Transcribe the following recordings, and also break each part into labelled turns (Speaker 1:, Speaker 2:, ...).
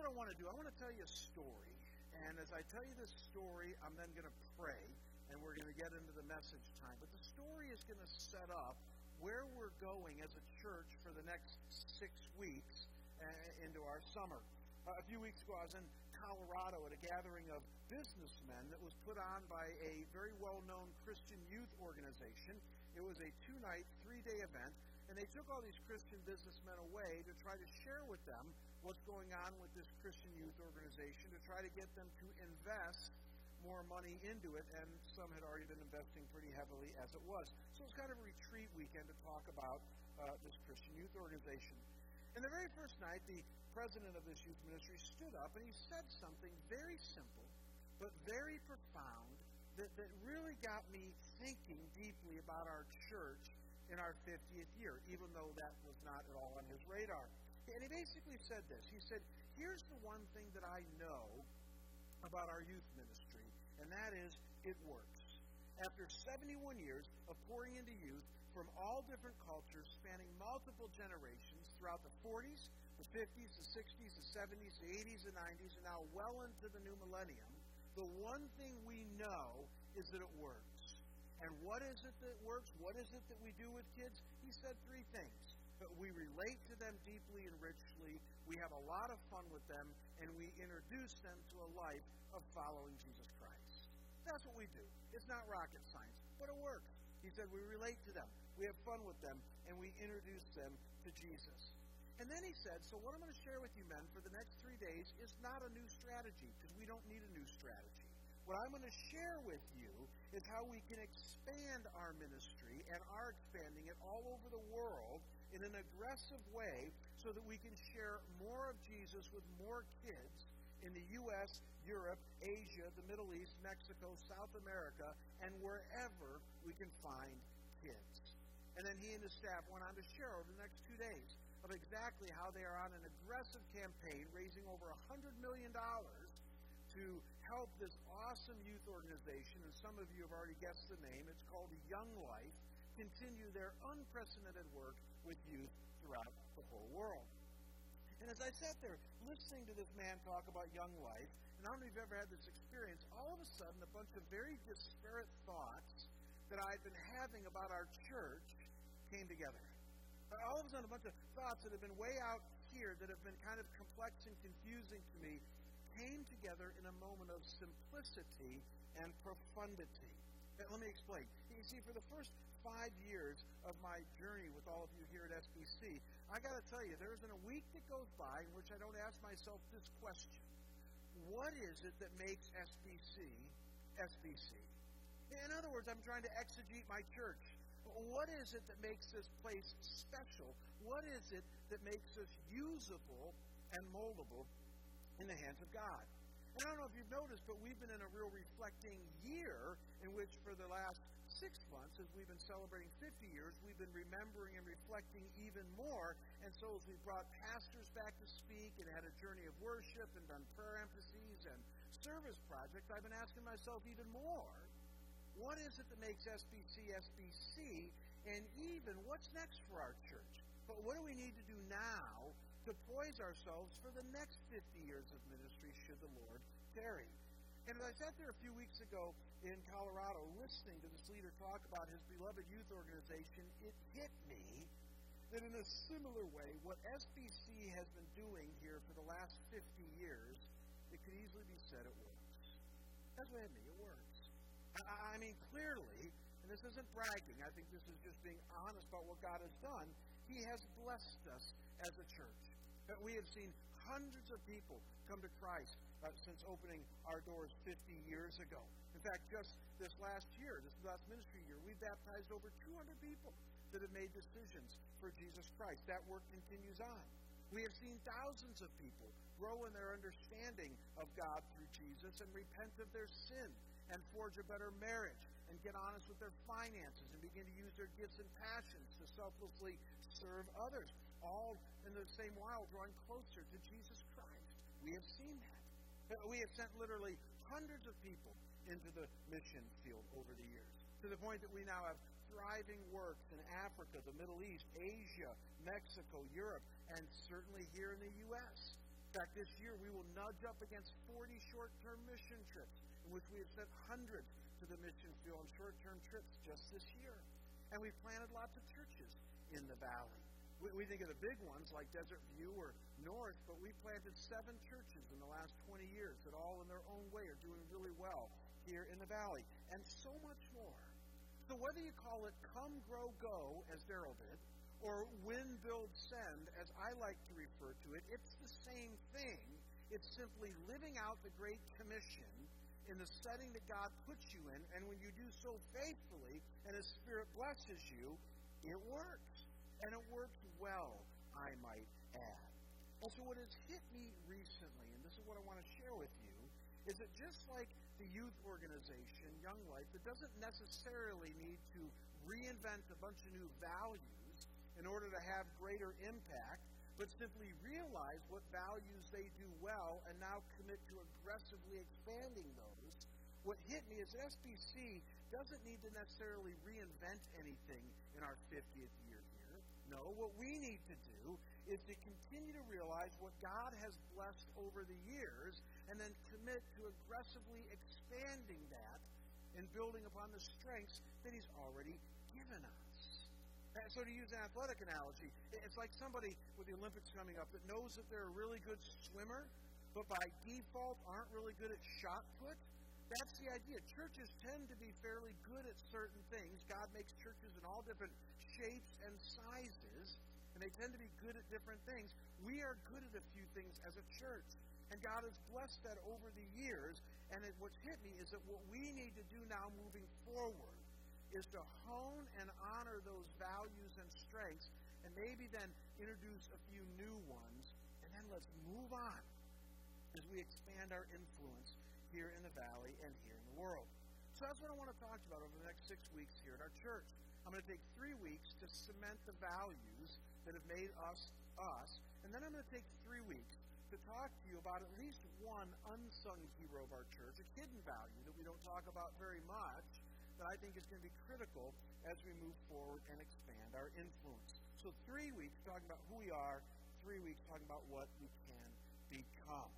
Speaker 1: what I want to do. I want to tell you a story. And as I tell you this story, I'm then going to pray, and we're going to get into the message time. But the story is going to set up where we're going as a church for the next six weeks uh, into our summer. Uh, a few weeks ago, I was in Colorado at a gathering of businessmen that was put on by a very well known Christian youth organization. It was a two night, three day event, and they took all these Christian businessmen away to try to share with them what's going on with this Christian youth organization, to try to get them to invest more money into it, and some had already been investing pretty heavily as it was. So it was kind of a retreat weekend to talk about uh, this Christian youth organization. And the very first night, the president of this youth ministry stood up and he said something very simple, but very profound, that, that really got me thinking deeply about our church in our 50th year, even though that was not at all on his radar. And he basically said this. He said, Here's the one thing that I know about our youth ministry, and that is it works. After 71 years of pouring into youth from all different cultures, spanning multiple generations throughout the 40s, the 50s, the 60s, the 70s, the 80s, the 90s, and now well into the new millennium, the one thing we know is that it works. And what is it that works? What is it that we do with kids? He said three things. But we relate to them deeply and richly. We have a lot of fun with them, and we introduce them to a life of following Jesus Christ. That's what we do. It's not rocket science, but it works. He said we relate to them, we have fun with them, and we introduce them to Jesus. And then he said, So, what I'm going to share with you, men, for the next three days is not a new strategy, because we don't need a new strategy. What I'm going to share with you is how we can expand our ministry and are expanding it all over the world in an aggressive way so that we can share more of Jesus with more kids in the U.S., Europe, Asia, the Middle East, Mexico, South America, and wherever we can find kids. And then he and his staff went on to share over the next two days of exactly how they are on an aggressive campaign raising over $100 million to help this awesome youth organization, and some of you have already guessed the name, it's called Young Life, continue their unprecedented work with youth throughout the whole world. And as I sat there listening to this man talk about Young Life, and I don't know if you've ever had this experience, all of a sudden a bunch of very disparate thoughts that I'd been having about our church came together uh, all of a sudden a bunch of thoughts that have been way out here that have been kind of complex and confusing to me came together in a moment of simplicity and profundity. Let me explain. You see, for the first five years of my journey with all of you here at SBC, I got to tell you, there isn't a week that goes by in which I don't ask myself this question What is it that makes SBC SBC? In other words, I'm trying to exegete my church. What is it that makes this place special? What is it that makes us usable and moldable in the hands of God? And I don't know if you've noticed, but we've been in a real reflecting year in which, for the last six months, as we've been celebrating 50 years, we've been remembering and reflecting even more. And so, as we brought pastors back to speak and had a journey of worship and done prayer emphases and service projects, I've been asking myself even more what is it that makes SBC SBC? And even what's next for our church? But what do we need to do now to poise ourselves for the next 50 years of ministry should the Lord tarry? And as I sat there a few weeks ago in Colorado listening to this leader talk about his beloved youth organization, it hit me that in a similar way, what SBC has been doing here for the last 50 years, it could easily be said it works. That's what it me. It works. I mean, clearly, and this isn't bragging, I think this is just being honest about what God has done. He has blessed us as a church. That we have seen hundreds of people come to Christ uh, since opening our doors 50 years ago. In fact, just this last year, this last ministry year, we baptized over 200 people that have made decisions for Jesus Christ. That work continues on. We have seen thousands of people grow in their understanding of God through Jesus and repent of their sin and forge a better marriage and get honest with their finances and begin to use their gifts and passions to selflessly serve others, all in the same while drawing closer to Jesus Christ. We have seen that. Uh, we have sent literally hundreds of people into the mission field over the years to the point that we now have thriving works in Africa, the Middle East, Asia, Mexico, Europe, and certainly here in the U.S. In fact, this year we will nudge up against 40 short term mission trips, in which we have sent hundreds to the mission field on short term trips just this year. And we've planted lots of churches in the valley. We, we think of the big ones like Desert View or North, but we planted seven churches in the last 20 years that all in their own way are doing really well here in the valley, and so much more. So whether you call it come, grow, go, as Daryl did, or win, build, send, as I like to refer to it, it's the same thing. It's simply living out the Great Commission in the setting that God puts you in, and when you do so faithfully and His Spirit blesses you, it works. And it works well, I might add. And so, what has hit me recently, and this is what I want to share with you, is that just like the youth organization, Young Life, that doesn't necessarily need to reinvent a bunch of new values in order to have greater impact, but simply realize what values they do well and now commit to aggressively expanding those. What hit me is SBC doesn't need to necessarily reinvent anything in our 50th year. No, what we need to do is to continue to realize what God has blessed over the years and then commit to aggressively expanding that and building upon the strengths that He's already given us. So, to use an athletic analogy, it's like somebody with the Olympics coming up that knows that they're a really good swimmer, but by default aren't really good at shot put. That's the idea. Churches tend to be fairly good at certain things. God makes churches in all different shapes and sizes, and they tend to be good at different things. We are good at a few things as a church. And God has blessed that over the years. And it, what's hit me is that what we need to do now moving forward is to hone and honor those values and strengths and maybe then introduce a few new ones. And then let's move on as we expand our influence here in the valley and here in the world. So that's what I want to talk about over the next six weeks here at our church. I'm going to take three weeks to cement the values that have made us us, and then I'm going to take three weeks to talk to you about at least one unsung hero of our church, a hidden value that we don't talk about very much, that I think is going to be critical as we move forward and expand our influence. So, three weeks talking about who we are, three weeks talking about what we can become.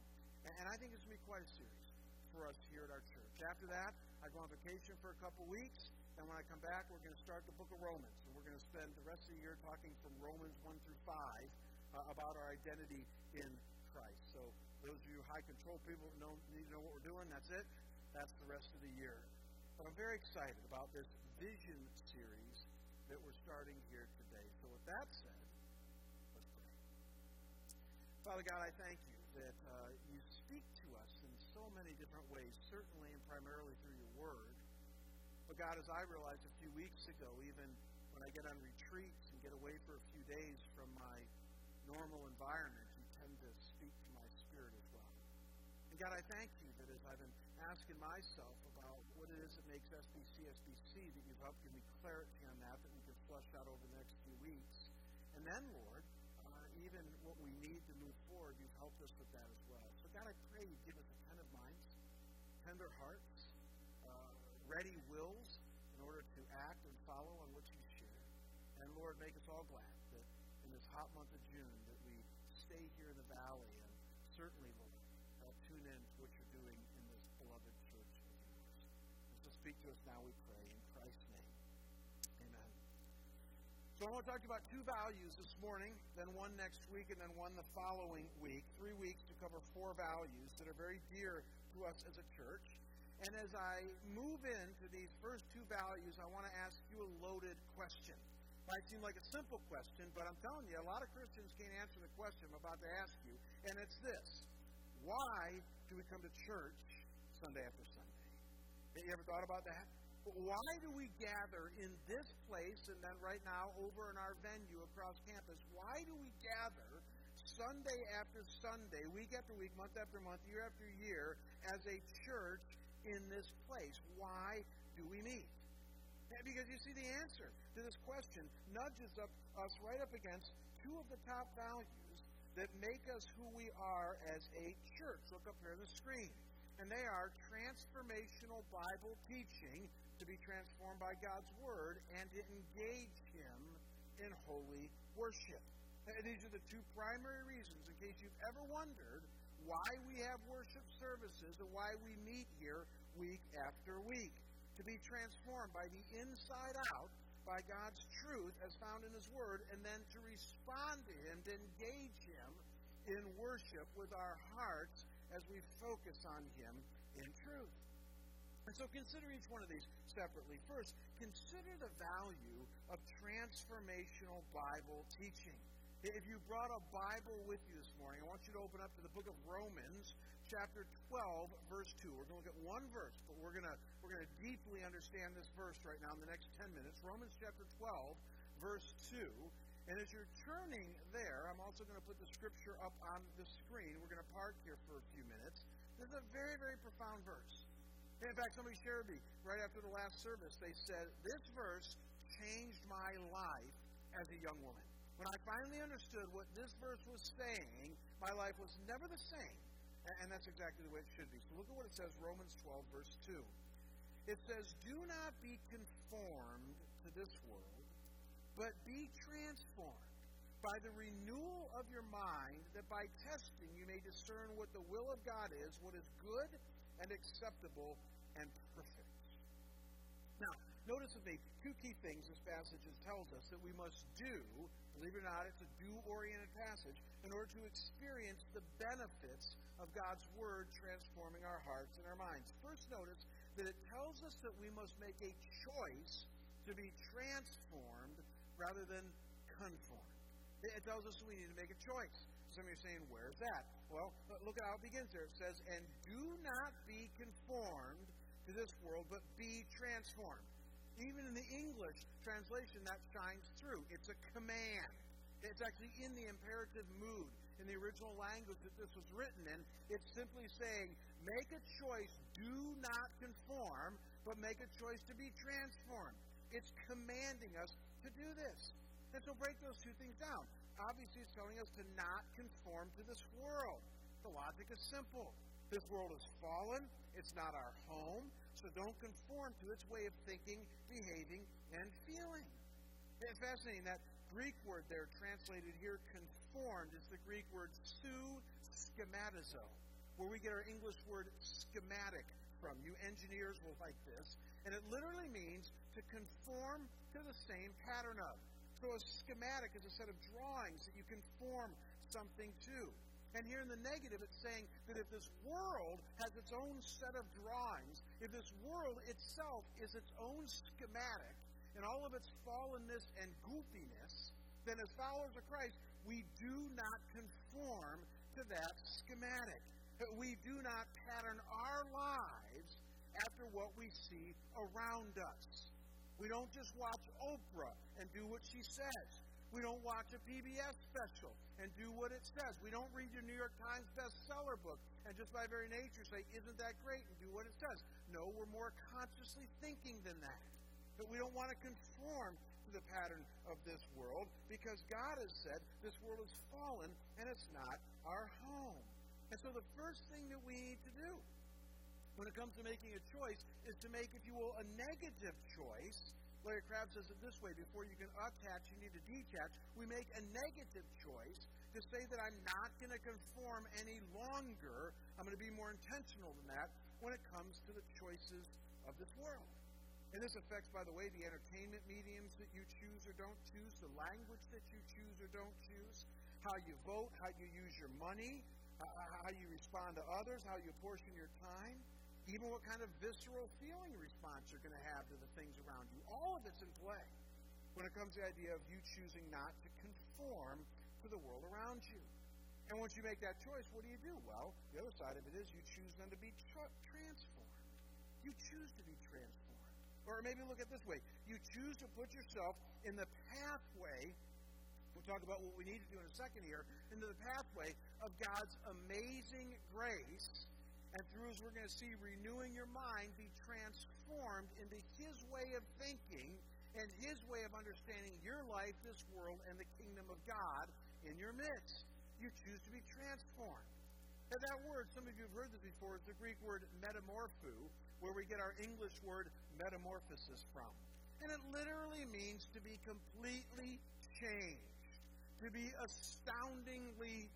Speaker 1: And, and I think it's going to be quite a series for us here at our church. After that, I go on vacation for a couple weeks. And when I come back, we're going to start the book of Romans. And we're going to spend the rest of the year talking from Romans 1 through 5 uh, about our identity in Christ. So those of you high control people know, need to know what we're doing, that's it. That's the rest of the year. But I'm very excited about this vision series that we're starting here today. So with that said, let's pray. Father God, I thank you that uh, you so many different ways, certainly and primarily through your word. But God, as I realized a few weeks ago, even when I get on retreats and get away for a few days from my normal environment, you tend to speak to my spirit as well. And God, I thank you that as I've been asking myself about what it is that makes SBC SBC, that you've helped give me clarity on that, that we can flush out over the next few weeks. And then, Lord, uh, even what we need to move forward, you've helped us with that as well. So, God, I pray you give us minds, tender hearts, uh, ready wills in order to act and follow on what you share. And, Lord, make us all glad that in this hot month of June that we stay here in the valley and certainly, Lord, tune in to what you're doing in this beloved church of yours. So speak to us now, we pray, in Christ's name. Amen. So I want to talk about two values this morning, then one next week, and then one the following week. Three weeks to cover four values that are very dear to us as a church. And as I move into these first two values, I want to ask you a loaded question. It Might seem like a simple question, but I'm telling you, a lot of Christians can't answer the question I'm about to ask you, and it's this why do we come to church Sunday after Sunday? Have you ever thought about that? Why do we gather in this place and then right now over in our venue across campus? Why do we gather Sunday after Sunday, week after week, month after month, year after year as a church in this place? Why do we meet? Because you see, the answer to this question nudges up, us right up against two of the top values that make us who we are as a church. Look up here on the screen. And they are transformational Bible teaching to be transformed by God's Word and to engage Him in holy worship. And these are the two primary reasons, in case you've ever wondered why we have worship services and why we meet here week after week. To be transformed by the inside out by God's truth as found in His Word, and then to respond to Him, to engage Him in worship with our hearts as we focus on Him in truth. And so consider each one of these separately. First, consider the value of transformational Bible teaching. If you brought a Bible with you this morning, I want you to open up to the book of Romans, chapter 12, verse 2. We're going to look at one verse, but we're going to we're going to deeply understand this verse right now in the next 10 minutes. Romans chapter 12, verse 2. And as you're turning there, I'm also going to put the scripture up on the screen. We're going to park here for a few minutes. This is a very, very profound verse. In fact, somebody shared me right after the last service. They said, This verse changed my life as a young woman. When I finally understood what this verse was saying, my life was never the same. And that's exactly the way it should be. So look at what it says, Romans 12, verse 2. It says, Do not be conformed to this world, but be transformed by the renewal of your mind, that by testing you may discern what the will of God is, what is good and acceptable and perfect. Now, notice with me two key things this passage tells us that we must do. Believe it or not, it's a do oriented passage in order to experience the benefits of God's Word transforming our hearts and our minds. First, notice that it tells us that we must make a choice to be transformed rather than conformed. It tells us we need to make a choice. Some of you are saying, where's that? Well, look at how it begins there. It says, and do not be conformed to this world, but be transformed. Even in the English translation, that shines through. It's a command. It's actually in the imperative mood. In the original language that this was written in, it's simply saying, make a choice, do not conform, but make a choice to be transformed. It's commanding us to do this. And so break those two things down. Obviously, it's telling us to not conform to this world. The logic is simple. This world is fallen. It's not our home. So don't conform to its way of thinking, behaving, and feeling. It's fascinating that Greek word there translated here, conformed, is the Greek word su schematizo, where we get our English word schematic from. You engineers will like this. And it literally means to conform to the same pattern of. So a schematic is a set of drawings that you can form something to. And here in the negative, it's saying that if this world has its own set of drawings, if this world itself is its own schematic, in all of its fallenness and goofiness, then as followers of Christ, we do not conform to that schematic. We do not pattern our lives after what we see around us. We don't just watch Oprah and do what she says. We don't watch a PBS special and do what it says. We don't read your New York Times bestseller book and just by very nature say, Isn't that great? and do what it says. No, we're more consciously thinking than that. But we don't want to conform to the pattern of this world because God has said this world is fallen and it's not our home. And so the first thing that we need to do when it comes to making a choice is to make, if you will, a negative choice. Larry Crabb says it this way before you can attach, you need to detach. We make a negative choice to say that I'm not going to conform any longer. I'm going to be more intentional than that when it comes to the choices of this world. And this affects, by the way, the entertainment mediums that you choose or don't choose, the language that you choose or don't choose, how you vote, how you use your money, how you respond to others, how you portion your time even what kind of visceral feeling response you're going to have to the things around you. All of it's in play when it comes to the idea of you choosing not to conform to the world around you. And once you make that choice, what do you do? Well, the other side of it is you choose then to be tr- transformed. You choose to be transformed. Or maybe look at this way you choose to put yourself in the pathway. We'll talk about what we need to do in a second here. Into the pathway of God's amazing grace and through, as we're going to see, renewing your mind, be transformed into His way of thinking and His way of understanding your life, this world, and the kingdom of God in your midst. You choose to be transformed. Now, that word, some of you have heard this before, is the Greek word metamorpho, where we get our English word metamorphosis from. And it literally means to be completely changed, to be astoundingly.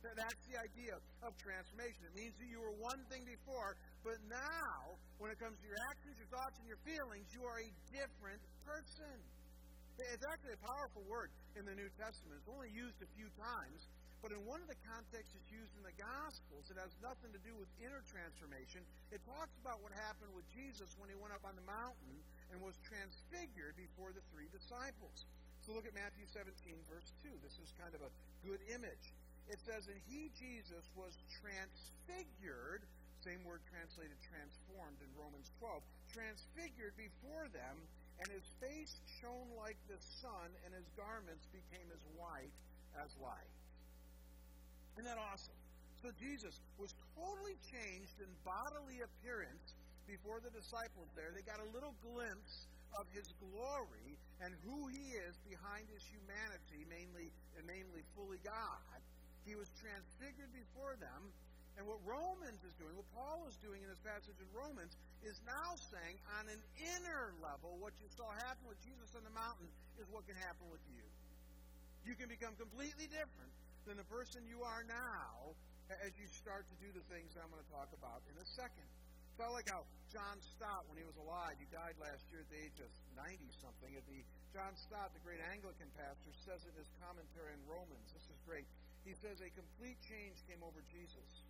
Speaker 1: That's the idea of transformation. It means that you were one thing before, but now, when it comes to your actions, your thoughts, and your feelings, you are a different person. It's actually a powerful word in the New Testament. It's only used a few times, but in one of the contexts it's used in the Gospels, it has nothing to do with inner transformation. It talks about what happened with Jesus when he went up on the mountain and was transfigured before the three disciples. So look at Matthew 17, verse 2. This is kind of a good image. It says, And he, Jesus, was transfigured, same word translated transformed in Romans 12, transfigured before them and his face shone like the sun, and his garments became as white as light. Isn't that awesome? So Jesus was totally changed in bodily appearance before the disciples there. They got a little glimpse of his glory and who he is behind his humanity, mainly and mainly fully God. He was transfigured before them, and what Romans is doing, what Paul is doing in this passage in Romans, is now saying on an inner level, what you saw happen with Jesus on the mountain is what can happen with you. You can become completely different than the person you are now as you start to do the things I'm going to talk about in a second. So I like how John Stott, when he was alive, he died last year at the age of 90 something. The John Stott, the great Anglican pastor, says in his commentary on Romans, this is great. He says a complete change came over Jesus.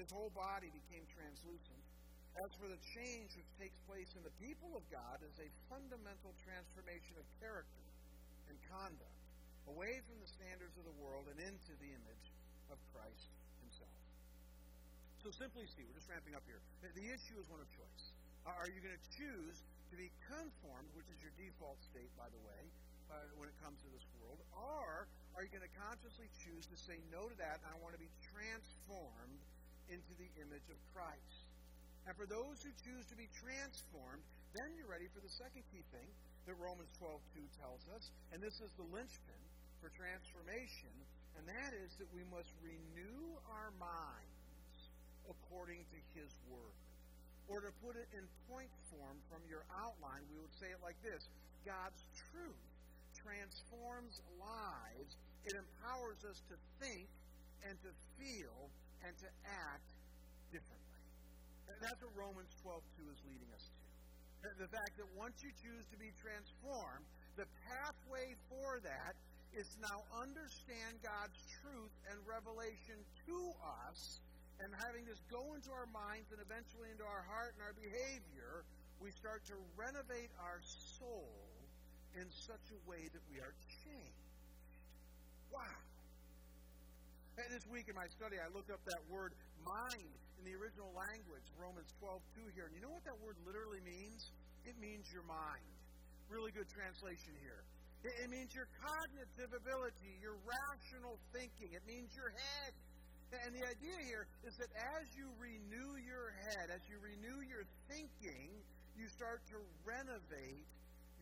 Speaker 1: His whole body became translucent. As for the change which takes place in the people of God is a fundamental transformation of character and conduct away from the standards of the world and into the image of Christ himself. So simply see, we're just ramping up here. The issue is one of choice. Are you going to choose to be conformed, which is your default state, by the way, uh, when it comes to this world, or are you going to consciously choose to say no to that I want to be transformed into the image of Christ? And for those who choose to be transformed, then you're ready for the second key thing that Romans 12:2 tells us, and this is the linchpin for transformation, and that is that we must renew our minds according to His Word. Or to put it in point form from your outline, we would say it like this God's truth transforms lives, it empowers us to think and to feel and to act differently. And that's what Romans 12:2 is leading us to. The fact that once you choose to be transformed, the pathway for that is now understand God's truth and revelation to us, and having this go into our minds and eventually into our heart and our behavior, we start to renovate our soul in such a way that we are changed. Wow. And this week in my study, I looked up that word mind in the original language, Romans 12, 2 here. And you know what that word literally means? It means your mind. Really good translation here. It, it means your cognitive ability, your rational thinking. It means your head. And the idea here is that as you renew your head, as you renew your thinking, you start to renovate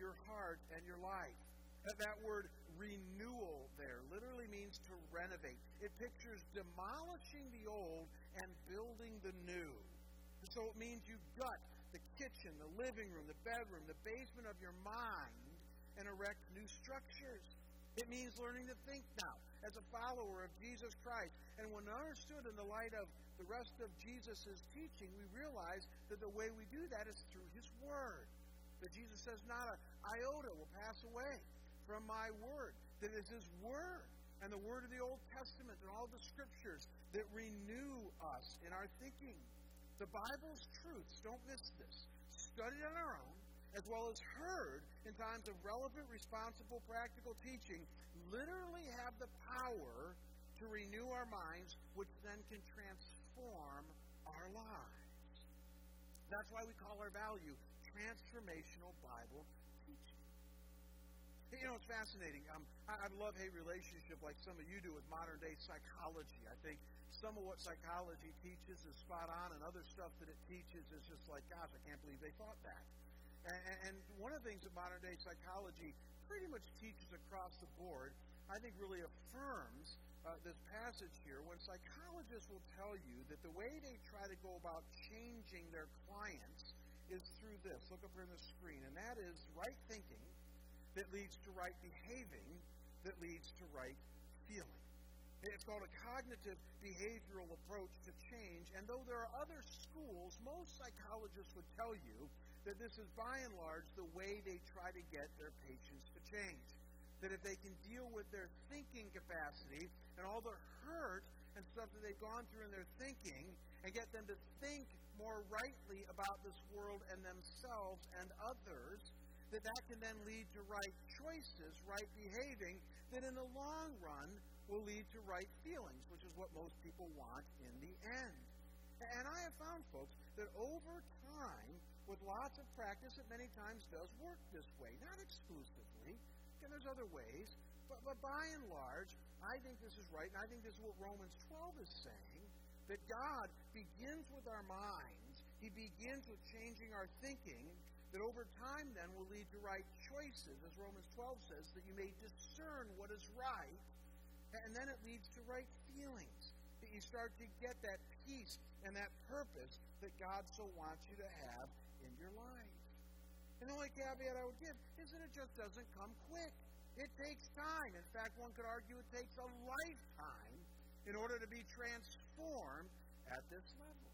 Speaker 1: your heart and your life. That word renewal there literally means to renovate. It pictures demolishing the old and building the new. So it means you gut the kitchen, the living room, the bedroom, the basement of your mind and erect new structures. It means learning to think now as a follower of Jesus Christ. And when understood in the light of the rest of Jesus' teaching, we realize that the way we do that is through His Word. That Jesus says, not an iota will pass away from my word. That is his word and the word of the Old Testament and all the scriptures that renew us in our thinking. The Bible's truths, don't miss this, studied on our own, as well as heard in times of relevant, responsible, practical teaching, literally have the power to renew our minds, which then can transform our lives. That's why we call our value transformational Bible teaching. you know, it's fascinating. Um, I, I love-hate relationship like some of you do with modern-day psychology. I think some of what psychology teaches is spot on, and other stuff that it teaches is just like, gosh, I can't believe they thought that. And, and one of the things that modern-day psychology pretty much teaches across the board, I think really affirms uh, this passage here when psychologists will tell you that the way they try to go about changing their clients is through this. Look up here on the screen, and that is right thinking that leads to right behaving, that leads to right feeling. It's called a cognitive behavioral approach to change. And though there are other schools, most psychologists would tell you that this is by and large the way they try to get their patients to change. That if they can deal with their thinking capacity and all the hurt and stuff that they've gone through in their thinking and get them to think more rightly about this world and themselves and others, that that can then lead to right choices, right behaving, that in the long run will lead to right feelings, which is what most people want in the end. And I have found, folks, that over time, with lots of practice, it many times does work this way. Not exclusively, and there's other ways, but, but by and large, I think this is right, and I think this is what Romans 12 is saying that God begins with our minds, He begins with changing our thinking, that over time then will lead to right choices, as Romans 12 says, that you may discern what is right and then it leads to right feelings. That you start to get that peace and that purpose that God so wants you to have in your life. And the only caveat I would give is that it just doesn't come quick. It takes time. In fact, one could argue it takes a lifetime in order to be transformed at this level.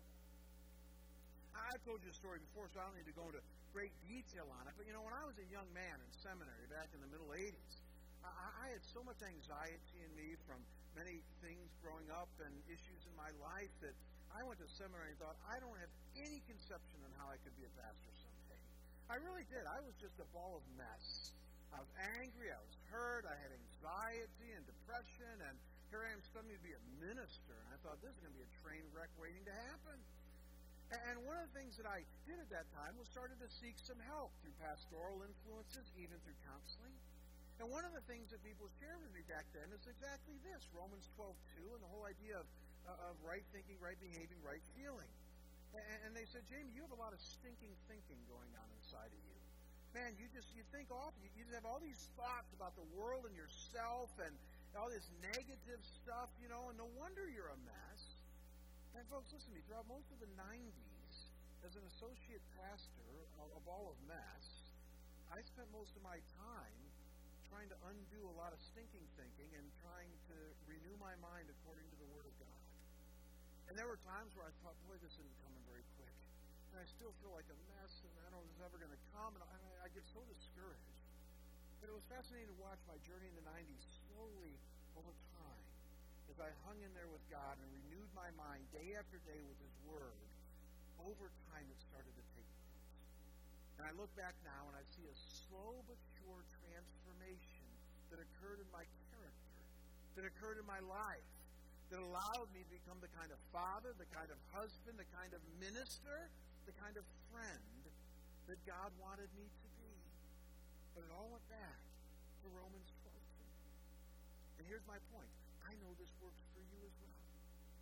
Speaker 1: I've told you a story before, so I don't need to go into great detail on it. But you know, when I was a young man in seminary back in the middle 80s, I, I had so much anxiety in me from many things growing up and issues in my life that I went to seminary and thought, I don't have any conception on how I could be a pastor someday. I really did. I was just a ball of mess. I was angry, I was hurt, I had anxiety and depression, and here I am studying to be a minister. And I thought, this is going to be a train wreck waiting to happen. And one of the things that I did at that time was started to seek some help through pastoral influences, even through counseling. And one of the things that people shared with me back then is exactly this Romans 12 2, and the whole idea of, uh, of right thinking, right behaving, right feeling. And, and they said, Jamie, you have a lot of stinking thinking going on inside of you. Man, you just you think off. You, you just have all these thoughts about the world and yourself and all this negative stuff, you know, and no wonder you're a mess. And folks, listen to me. Throughout most of the 90s, as an associate pastor of all of mess, I spent most of my time trying to undo a lot of stinking thinking and trying to renew my mind according to the Word of God. And there were times where I thought, boy, this isn't coming very quick. And I still feel like a mess, and I don't know if it's ever going to come, and I, I get so discouraged. But it was fascinating to watch my journey in the 90s slowly over time as I hung in there with God and renewed my mind day after day with His Word. Over time, it started to take root. And I look back now and I see a slow but sure transformation that occurred in my character, that occurred in my life, that allowed me to become the kind of father, the kind of husband, the kind of minister, the kind of friend that God wanted me to be. But it all went back to Romans 12. And here's my point. I know this works for you as well.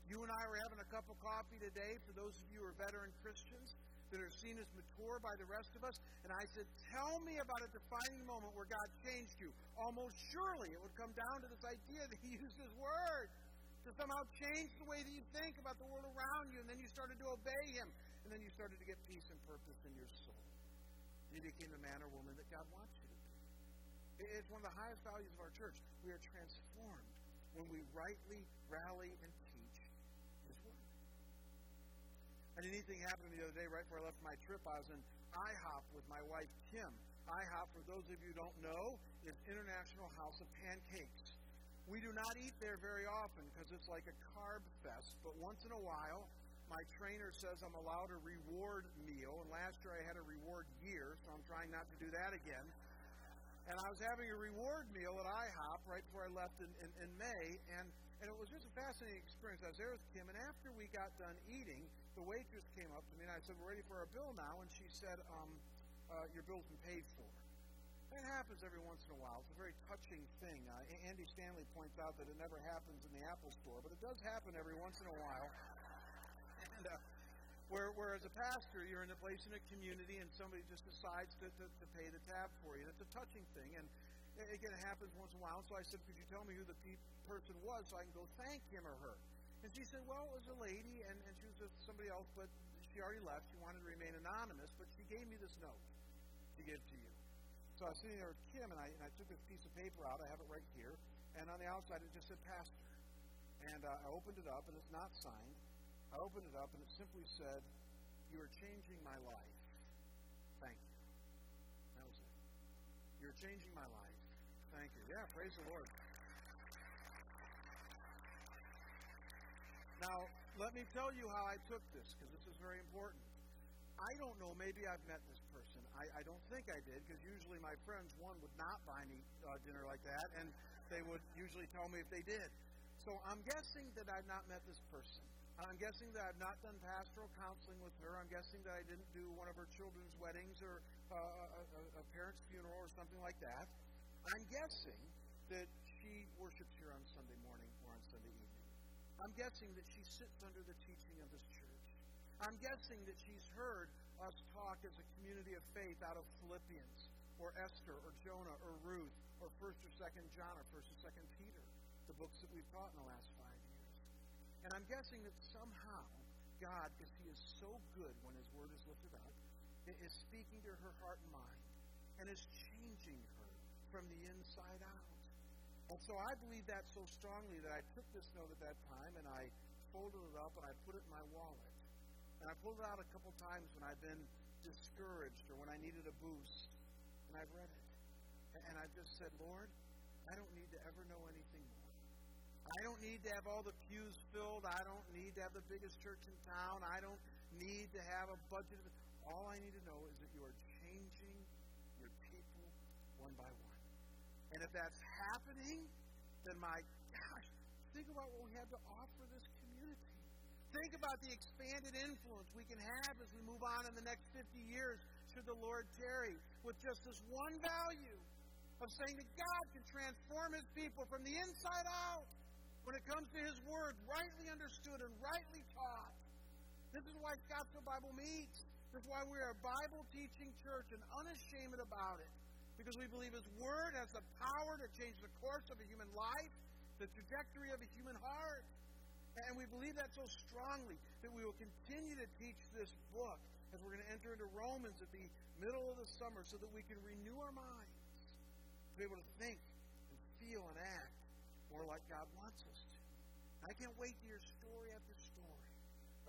Speaker 1: You and I are having a cup of coffee today for those of you who are veteran Christians that are seen as mature by the rest of us. And I said, Tell me about a defining moment where God changed you. Almost surely it would come down to this idea that He used His Word to somehow change the way that you think about the world around you. And then you started to obey Him. And then you started to get peace and purpose in your soul. You became the man or woman that God wants you to. It's one of the highest values of our church. We are transformed when we rightly rally and teach His Word. And a neat happened to me the other day, right before I left my trip. I was in IHOP with my wife, Kim. IHOP, for those of you who don't know, is International House of Pancakes. We do not eat there very often because it's like a carb fest, but once in a while, my trainer says I'm allowed a reward meal, and last year I had a reward year, so I'm trying not to do that again. And I was having a reward meal at IHOP right before I left in, in, in May, and, and it was just a fascinating experience. I was there with Kim, and after we got done eating, the waitress came up to me and I said, We're ready for our bill now. And she said, um, uh, Your bill's been paid for. That happens every once in a while. It's a very touching thing. Uh, Andy Stanley points out that it never happens in the Apple store, but it does happen every once in a while. and uh, where, where as a pastor, you're in a place in a community and somebody just decides to, to, to pay the tab for you. And it's a touching thing. And again, it happens once in a while. And So I said, Could you tell me who the pe- person was so I can go thank him or her? And she said, well, it was a lady, and, and she was with somebody else, but she already left. She wanted to remain anonymous, but she gave me this note to give to you. So I was sitting there with Kim, and I, and I took this piece of paper out. I have it right here. And on the outside, it just said pastor. And uh, I opened it up, and it's not signed. I opened it up, and it simply said, You are changing my life. Thank you. That was it. You're changing my life. Thank you. Yeah, praise the Lord. Now, let me tell you how I took this, because this is very important. I don't know, maybe I've met this person. I, I don't think I did, because usually my friends, one, would not buy me uh, dinner like that, and they would usually tell me if they did. So I'm guessing that I've not met this person. I'm guessing that I've not done pastoral counseling with her. I'm guessing that I didn't do one of her children's weddings or uh, a, a, a parent's funeral or something like that. I'm guessing that she worships here on Sunday morning or on Sunday evening. I'm guessing that she sits under the teaching of this church. I'm guessing that she's heard us talk as a community of faith out of Philippians or Esther or Jonah or Ruth or 1st or 2nd John or 1st or 2nd Peter, the books that we've taught in the last five. And I'm guessing that somehow God, because He is so good when His Word is lifted up, is speaking to her heart and mind and is changing her from the inside out. And so I believe that so strongly that I took this note at that time and I folded it up and I put it in my wallet. And I pulled it out a couple times when I've been discouraged or when I needed a boost. And I've read it. And I've just said, Lord, I don't need to ever know anything more. I don't need to have all the pews filled. I don't need to have the biggest church in town. I don't need to have a budget. All I need to know is that you are changing your people one by one. And if that's happening, then my gosh, think about what we have to offer this community. Think about the expanded influence we can have as we move on in the next 50 years, should the Lord tarry, with just this one value of saying that God can transform His people from the inside out when it comes to His Word, rightly understood and rightly taught. This is why Scottsdale Bible meets. This is why we're a Bible teaching church and unashamed about it because we believe His Word has the power to change the course of a human life, the trajectory of a human heart. And we believe that so strongly that we will continue to teach this book as we're going to enter into Romans at the middle of the summer so that we can renew our minds, to be able to think and feel and act more like God wants us to. I can't wait to hear story after story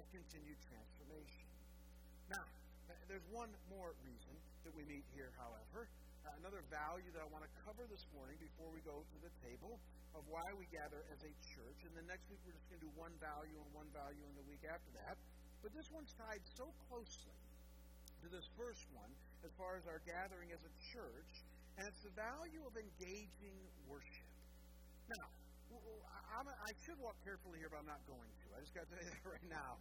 Speaker 1: of continued transformation. Now, there's one more reason that we meet here, however, uh, another value that I want to cover this morning before we go to the table of why we gather as a church. And then next week we're just going to do one value and one value in the week after that. But this one's tied so closely to this first one as far as our gathering as a church, and it's the value of engaging worship. Now, I'm a, i should walk carefully here, but I'm not going to. I just got to say that right now.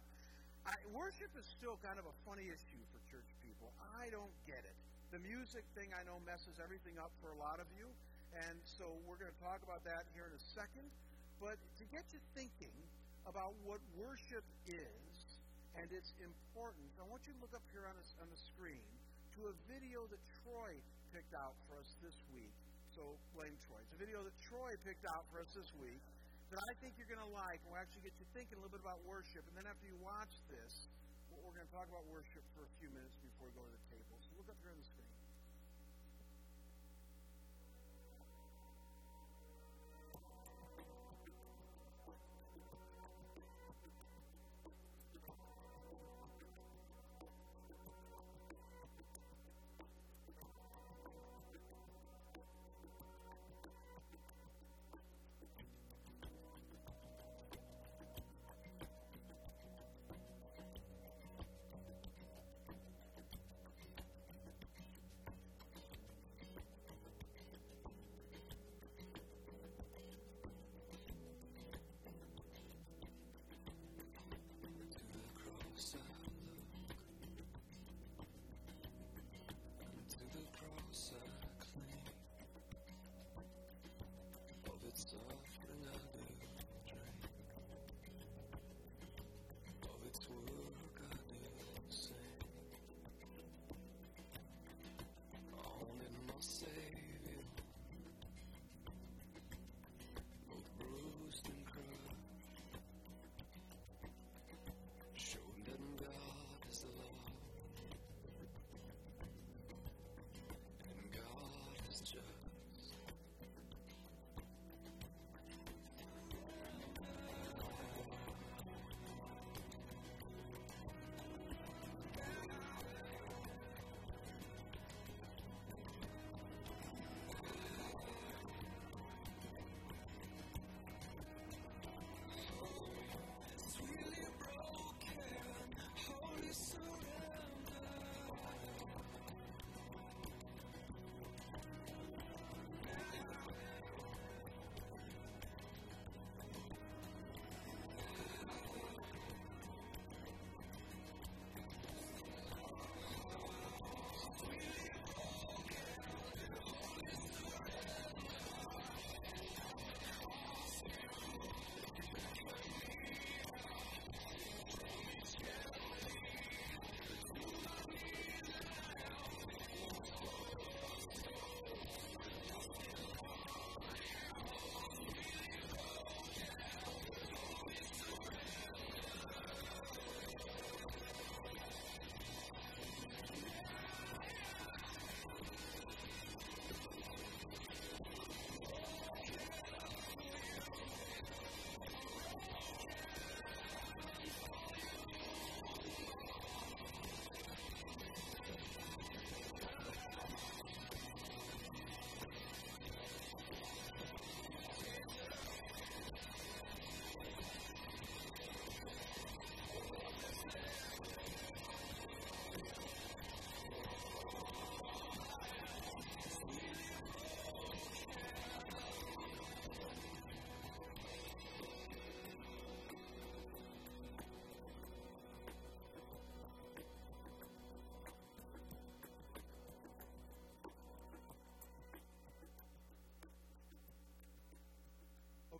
Speaker 1: I, worship is still kind of a funny issue for church people. I don't get it. The music thing I know messes everything up for a lot of you, and so we're going to talk about that here in a second. But to get you thinking about what worship is and its importance, I want you to look up here on, a, on the screen to a video that Troy picked out for us this week. So blame Troy. It's a video that Troy picked out for us this week that I think you're going to like and will actually get you thinking a little bit about worship. And then after you watch this, we're going to talk about worship for a few minutes before we go to the table. So look up here on the screen.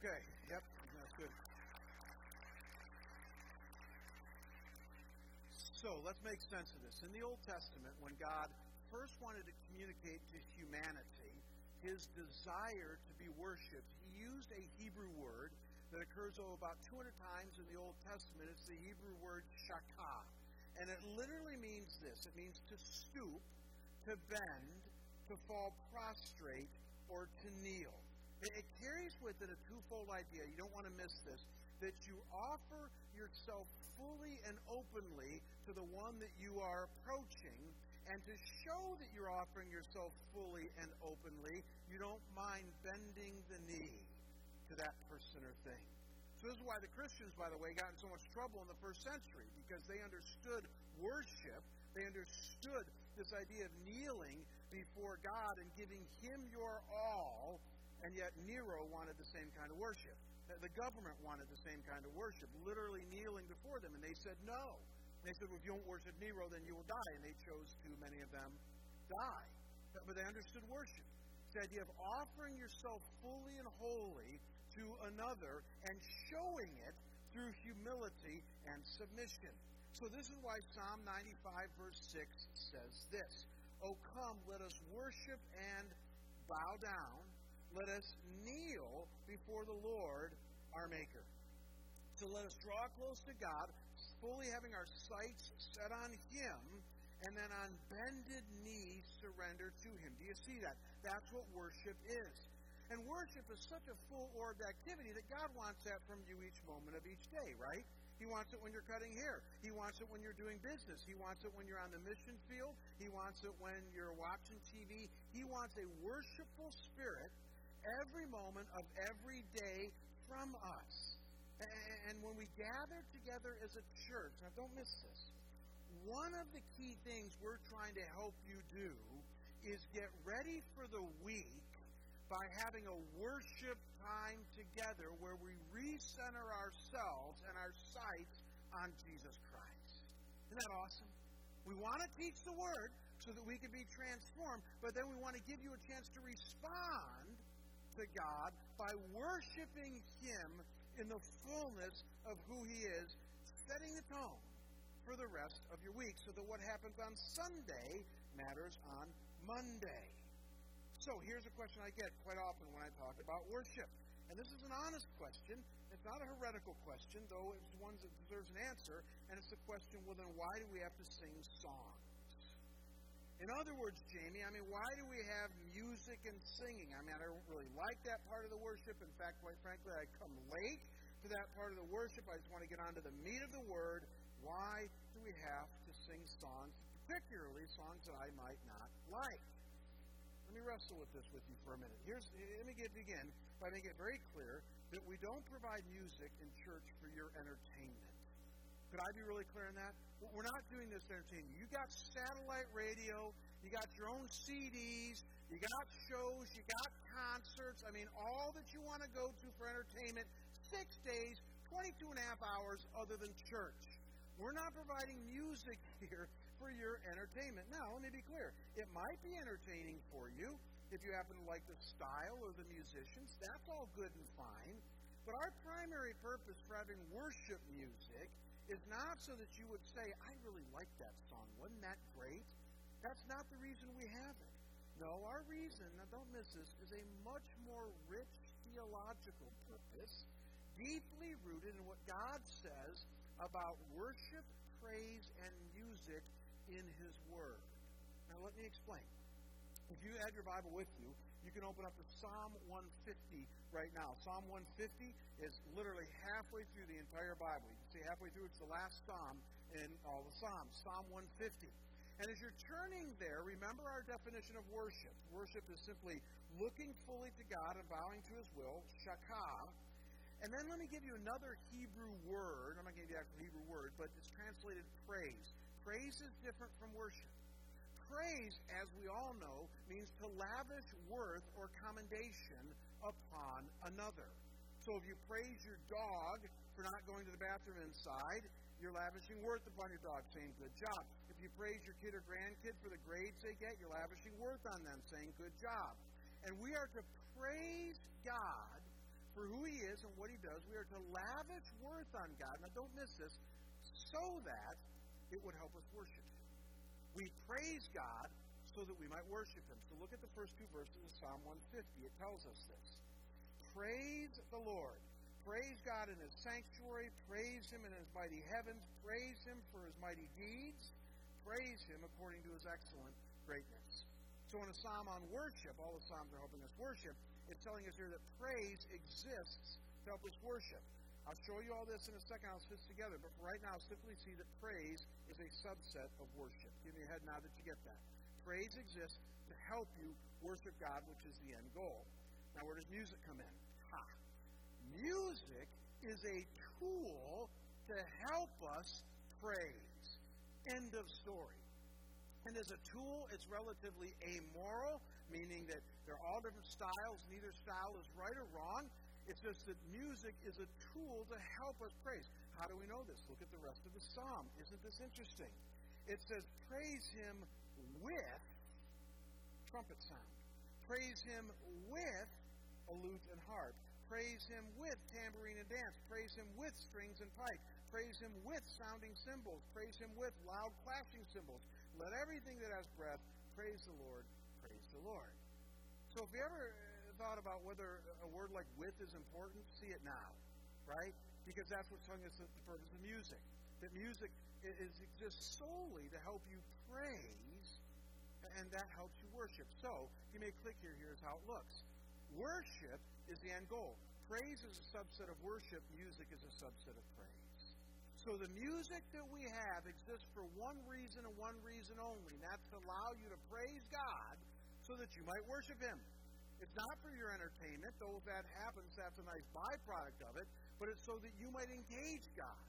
Speaker 1: Okay. Yep. That's good. So let's make sense of this. In the Old Testament, when God first wanted to communicate to humanity his desire to be worshipped, he used a Hebrew word that occurs oh, about 200 times in the Old Testament. It's the Hebrew word shakah. And it literally means this it means to stoop, to bend, to fall prostrate, or to kneel. It, carries with it a twofold idea. You don't want to miss this that you offer yourself fully and openly to the one that you are approaching, and to show that you're offering yourself fully and openly, you don't mind bending the knee to that person or thing. So this is why the Christians, by the way, got in so much trouble in the first century, because they understood worship, they understood this idea of kneeling before God and giving Him your all, and yet Nero wanted the same kind of worship. The government wanted the same kind of worship, literally kneeling before them, and they said no. They said, well, if you don't worship Nero, then you will die. And they chose to, many of them, die. But they understood worship. It's the idea of offering yourself fully and wholly to another and showing it through humility and submission. So this is why Psalm 95, verse 6 says this Oh, come, let us worship and bow down. Let us kneel before the Lord, our Maker. So let us draw close to God, fully having our sights set on Him, and then on bended knees surrender to Him. Do you see that? That's what worship is. And worship is such a full orbed activity that God wants that from you each moment of each day, right? He wants it when you're cutting hair. He wants it when you're doing business. He wants it when you're on the mission field. He wants it when you're watching TV. He wants a worshipful spirit every moment of every day from us. And when we gather together as a church, now don't miss this, one of the key things we're trying to help you do is get ready for the week by having a worship time together where we recenter ourselves and our sights on Jesus Christ. Isn't that awesome? We want to teach the Word so that we can be transformed, but then we want to give you a chance to respond to God by worshiping Him in the fullness of who He is, setting the tone for the rest of your week so that what happens on Sunday matters on Monday. So here's a question I get quite often when I talk about worship. And this is an honest question. It's not a heretical question, though it's one that deserves an answer. And it's the question well, then why do we have to sing songs? In other words, Jamie, I mean, why do we have music and singing? I mean, I don't really like that part of the worship. In fact, quite frankly, I come late to that part of the worship. I just want to get on to the meat of the word. Why do we have to sing songs, particularly songs that I might not like? Let me wrestle with this with you for a minute. Here's, let me get begin by making it very clear that we don't provide music in church for your entertainment. Could I be really clear on that? We're not doing this to entertain you. You got satellite radio, you got your own CDs, you got shows, you got concerts. I mean, all that you want to go to for entertainment, six days, 22 and a half hours other than church. We're not providing music here for your entertainment. Now, let me be clear. It might be entertaining for you if you happen to like the style or the musicians. That's all good and fine. But our primary purpose for having worship music is not so that you would say, I really like that song. Wasn't that great? That's not the reason we have it. No, our reason, now don't miss this, is a much more rich theological purpose, deeply rooted in what God says about worship, praise, and music in His Word. Now, let me explain. If you have your Bible with you, you can open up to Psalm 150 right now. Psalm 150 is literally halfway through the entire Bible. You can see halfway through, it's the last psalm in all the Psalms, Psalm 150. And as you're turning there, remember our definition of worship. Worship is simply looking fully to God and bowing to His will, shakah. And then let me give you another Hebrew word. I'm not going to give you the actual Hebrew word, but it's translated praise. Praise is different from worship praise, as we all know, means to lavish worth or commendation upon another. So if you praise your dog for not going to the bathroom inside, you're lavishing worth upon your dog, saying good job. If you praise your kid or grandkid for the grades they get, you're lavishing worth on them, saying good job. And we are to praise God for who He is and what He does. We are to lavish worth on God. Now, don't miss this, so that it would help us worship. We praise God so that we might worship Him. So look at the first two verses of Psalm 150. It tells us this. Praise the Lord. Praise God in His sanctuary. Praise Him in His mighty heavens. Praise Him for His mighty deeds. Praise Him according to His excellent greatness. So in a psalm on worship, all the psalms are helping us worship, it's telling us here that praise exists to help us worship. I'll show you all this in a second. I'll fit together. But right now, simply see that praise is a subset of worship. Give me a head nod that you get that. Praise exists to help you worship God, which is the end goal. Now, where does music come in? Ha! Music is a tool to help us praise. End of story. And as a tool, it's relatively amoral, meaning that there are all different styles. Neither style is right or wrong. It's just that music is a tool to help us praise. How do we know this? Look at the rest of the psalm. Isn't this interesting? It says, Praise him with trumpet sound. Praise him with a lute and harp. Praise him with tambourine and dance. Praise him with strings and pipe. Praise him with sounding cymbals. Praise him with loud clashing cymbals. Let everything that has breath praise the Lord. Praise the Lord. So if you ever thought about whether a word like with is important, see it now, right? Because that's what's telling us the purpose of music. That music is, exists solely to help you praise, and that helps you worship. So, me a click here. Here's how it looks. Worship is the end goal. Praise is a subset of worship. Music is a subset of praise. So the music that we have exists for one reason and one reason only, and that's to allow you to praise God so that you might worship Him. It's not for your entertainment, though if that happens, that's a nice byproduct of it, but it's so that you might engage God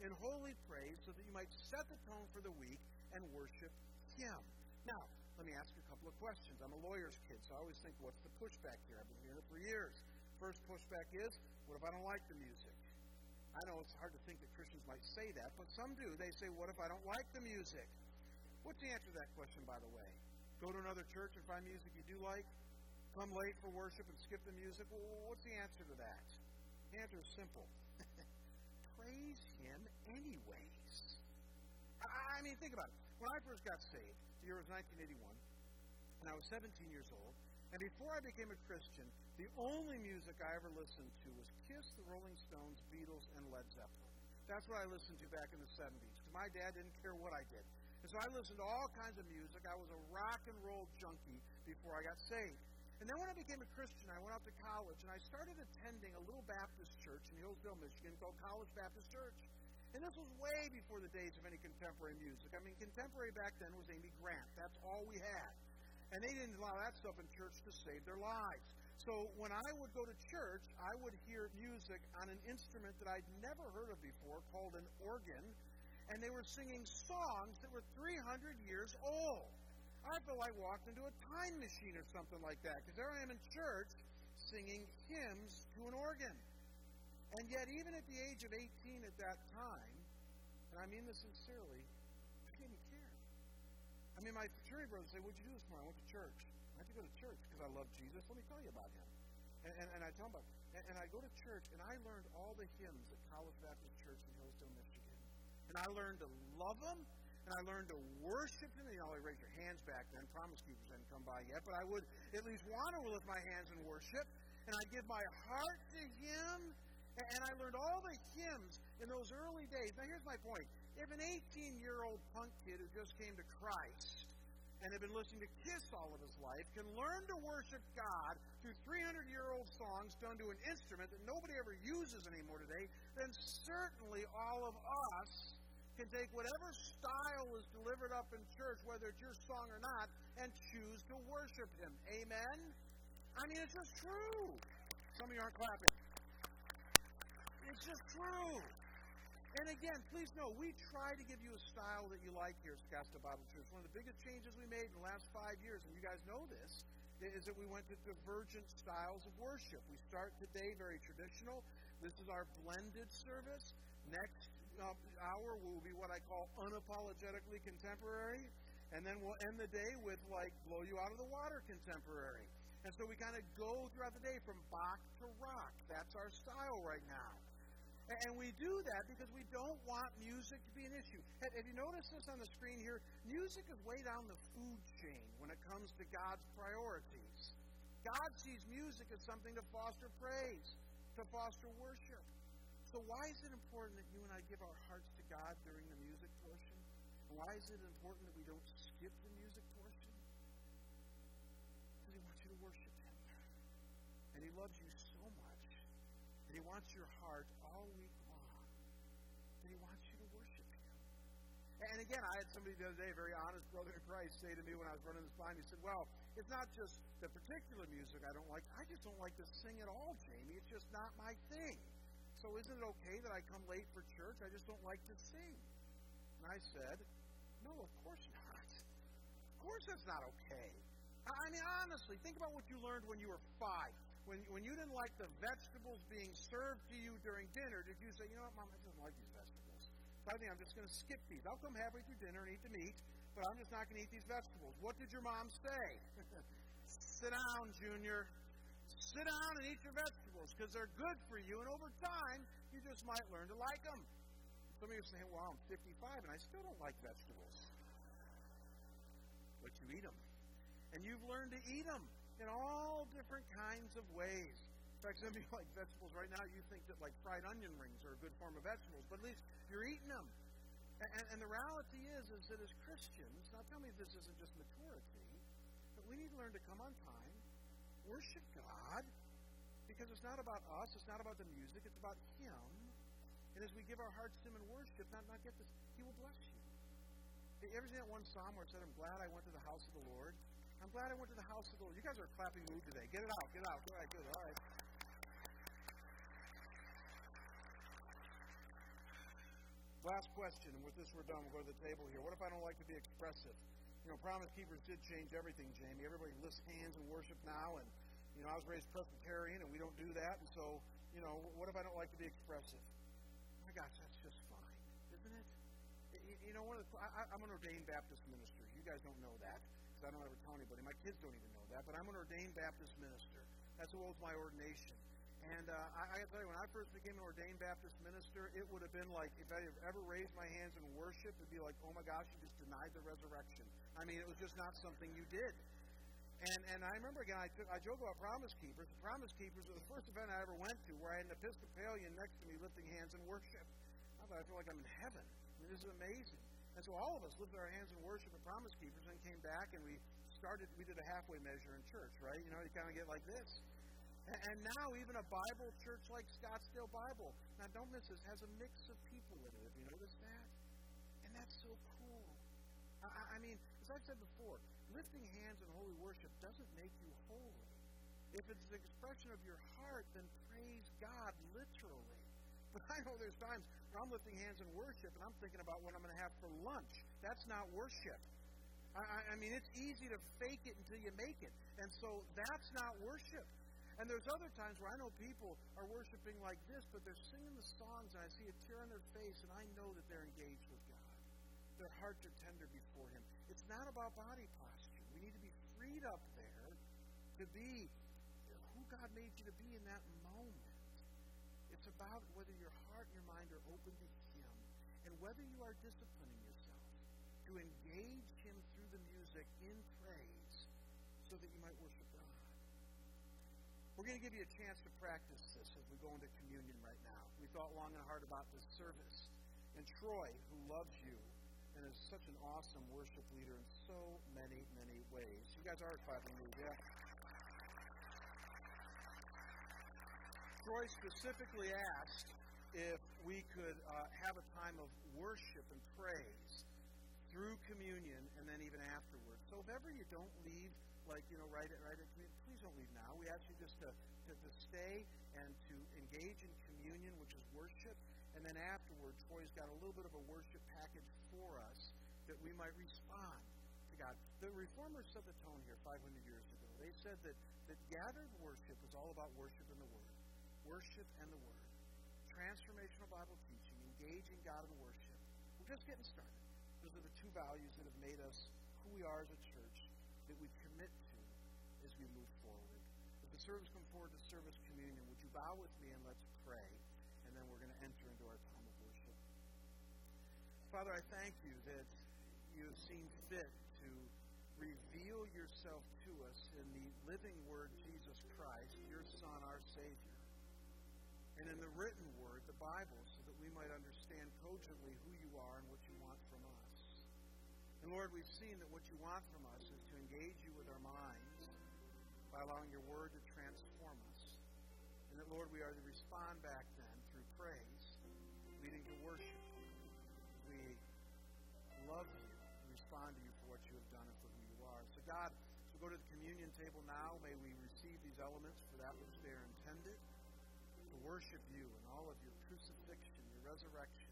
Speaker 1: in holy praise so that you might set the tone for the week and worship Him. Now, let me ask you a couple of questions. I'm a lawyer's kid, so I always think, what's the pushback here? I've been hearing it for years. First pushback is, what if I don't like the music? I know it's hard to think that Christians might say that, but some do. They say, what if I don't like the music? What's the answer to that question, by the way? Go to another church and find music you do like? Come late for worship and skip the music? Well, what's the answer to that? The answer is simple. Praise Him anyways. I mean, think about it. When I first got saved, the year was 1981, and I was 17 years old, and before I became a Christian, the only music I ever listened to was Kiss, the Rolling Stones, Beatles, and Led Zeppelin. That's what I listened to back in the 70s. My dad didn't care what I did. And so I listened to all kinds of music. I was a rock and roll junkie before I got saved. And then when I became a Christian, I went out to college and I started attending a little Baptist church in Hillsdale, Michigan called College Baptist Church. And this was way before the days of any contemporary music. I mean, contemporary back then was Amy Grant. That's all we had. And they didn't allow that stuff in church to save their lives. So when I would go to church, I would hear music on an instrument that I'd never heard of before called an organ. And they were singing songs that were 300 years old. I feel like I walked into a time machine or something like that because there I am in church singing hymns to an organ. And yet, even at the age of 18 at that time, and I mean this sincerely, I didn't care. I mean, my fraternity brothers say, What'd you do this morning? I went to church. I had to go to church because I love Jesus. Let me tell you about him. And, and, and I tell them about and, and I go to church, and I learned all the hymns at College Baptist Church in Hillsdale, Michigan. And I learned to love them and I learned to worship Him. You know, raise your hands back then. Promise Keepers hadn't come by yet, but I would at least want to lift my hands and worship. And I'd give my heart to Him. And I learned all the hymns in those early days. Now, here's my point. If an 18 year old punk kid who just came to Christ and had been listening to Kiss all of his life can learn to worship God through 300 year old songs done to an instrument that nobody ever uses anymore today, then certainly all of us can take whatever style is delivered up in church, whether it's your song or not, and choose to worship Him. Amen? I mean, it's just true. Some of you aren't clapping. It's just true. And again, please know, we try to give you a style that you like here at Scottsdale Bible Church. One of the biggest changes we made in the last five years, and you guys know this, is that we went to divergent styles of worship. We start today very traditional. This is our blended service. Next hour will be what I call unapologetically contemporary. And then we'll end the day with, like, blow you out of the water contemporary. And so we kind of go throughout the day from Bach to rock. That's our style right now. And we do that because we don't want music to be an issue. Have you noticed this on the screen here? Music is way down the food chain when it comes to God's priorities. God sees music as something to foster praise, to foster worship. So why is it important that you and I give our hearts to God during the music portion? Why is it important that we don't skip the music portion? Because He wants you to worship Him. And He loves you so much. And He wants your heart all week long. And He wants you to worship Him. And again, I had somebody the other day, a very honest brother in Christ, say to me when I was running this blind, he said, Well, it's not just the particular music I don't like. I just don't like to sing at all, Jamie. It's just not my thing. So isn't it okay that I come late for church? I just don't like to sing. And I said, No, of course not. Of course that's not okay. I mean, honestly, think about what you learned when you were five. When, when you didn't like the vegetables being served to you during dinner, did you say, you know what, Mom, I don't like these vegetables. So I think I'm just going to skip these. I'll come halfway through dinner and eat the meat, but I'm just not going to eat these vegetables. What did your mom say? Sit down, Junior sit down and eat your vegetables because they're good for you, and over time, you just might learn to like them. Some of you are saying, well, I'm 55 and I still don't like vegetables. But you eat them. And you've learned to eat them in all different kinds of ways. In fact, some of you like vegetables right now, you think that like fried onion rings are a good form of vegetables, but at least you're eating them. And, and, the reality is, is that as Christians, now tell me this isn't just maturity, but we need to learn to come on time, worship God because it's not about us, it's not about the music, it's about Him. And as we give our hearts to Him in worship, not, not get this, He will bless you. You ever seen that one psalm where it said, I'm glad I went to the house of the Lord? I'm glad I went to the house of the Lord. You guys are clapping mood today. Get it out, get it out. All right, good, all right. Last question, and with this we're done. We'll go to the table here. What if I don't like to be expressive? You know, Promise Keepers did change everything, Jamie. Everybody lifts hands in worship now, and you know, I was raised Presbyterian, and we don't do that. And so, you know, what if I don't like to be expressive? My gosh, that's just fine, isn't it? You, know, one of the, I, I'm an ordained Baptist minister. You guys don't know that because I don't ever tell anybody. My kids don't even know that, but I'm an ordained Baptist minister. That's what was my ordination. And uh, I, I tell you, when I first became an ordained Baptist minister, it would have been like if I had ever raised my hands in worship, it'd be like, oh my gosh, you just denied the resurrection. I mean, it was just not something you did. And and I remember again, I, took, I joke about Promise Keepers. The Promise Keepers were the first event I ever went to where I had an Episcopalian next to me lifting hands in worship. I thought I feel like I'm in heaven. I mean, this is amazing. And so all of us lifted our hands in worship at Promise Keepers and came back and we started. We did a halfway measure in church, right? You know, you kind of get like this. And now even a Bible church like Scottsdale Bible. Now don't miss this, has a mix of people in it. Have you noticed that? And that's so cool. I, I mean, as I've said before, lifting hands in holy worship doesn't make you holy. If it's an expression of your heart, then praise God literally. But I know there's times where I'm lifting hands in worship and I'm thinking about what I'm going to have for lunch. That's not worship. I, I mean, it's easy to fake it until you make it. And so that's not worship. And there's other times where I know people are worshiping like this, but they're singing the songs, and I see a tear on their face, and I know that they're engaged with. Their hearts are tender before Him. It's not about body posture. We need to be freed up there to be who God made you to be in that moment. It's about whether your heart and your mind are open to Him, and whether you are disciplining yourself to engage Him through the music in praise so that you might worship God. we're going to give you a chance to practice this as we go into communion right now. We thought long and hard about this service. And Troy, who loves you and is such an awesome worship leader in so many, many ways. You guys are clapping me, yeah? Troy specifically asked if we could uh, have a time of worship and praise through communion and then even afterwards. So if ever you don't leave like, you know, right at, right at communion, please don't leave now. We ask you just to, to, to stay and to engage in communion, which is worship. And then afterward, Troy's got a little bit of a worship package for us that we might respond to God. The reformers set the tone here 500 years ago. They said that, that gathered worship is all about worship and the Word. Worship and the Word. Transformational Bible teaching, engaging God in worship. We're just getting started. Those are the two values that have made us who we are as a church that we commit to as we move forward. As the service come forward to service communion, would you bow with me and let's pray, then we're going to enter into our time of worship. Father, I thank you that you have seen fit to reveal yourself to us in the living word, Jesus Christ, your Son, our Savior, and in the written word, the Bible, so that we might understand cogently who you are and what you want from us. And Lord, we've seen that what you want from us is to engage you with our minds by allowing your word to transform us. And that, Lord, we are to respond back worship. We love you respond to you for what you have done and for who you are. So, God, we go to the communion table now, may we receive these elements for that which they are intended to worship you and all of your crucifixion, your resurrection,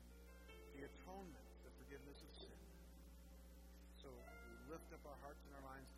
Speaker 1: the atonement, the forgiveness of sin. So we lift up our hearts and our minds to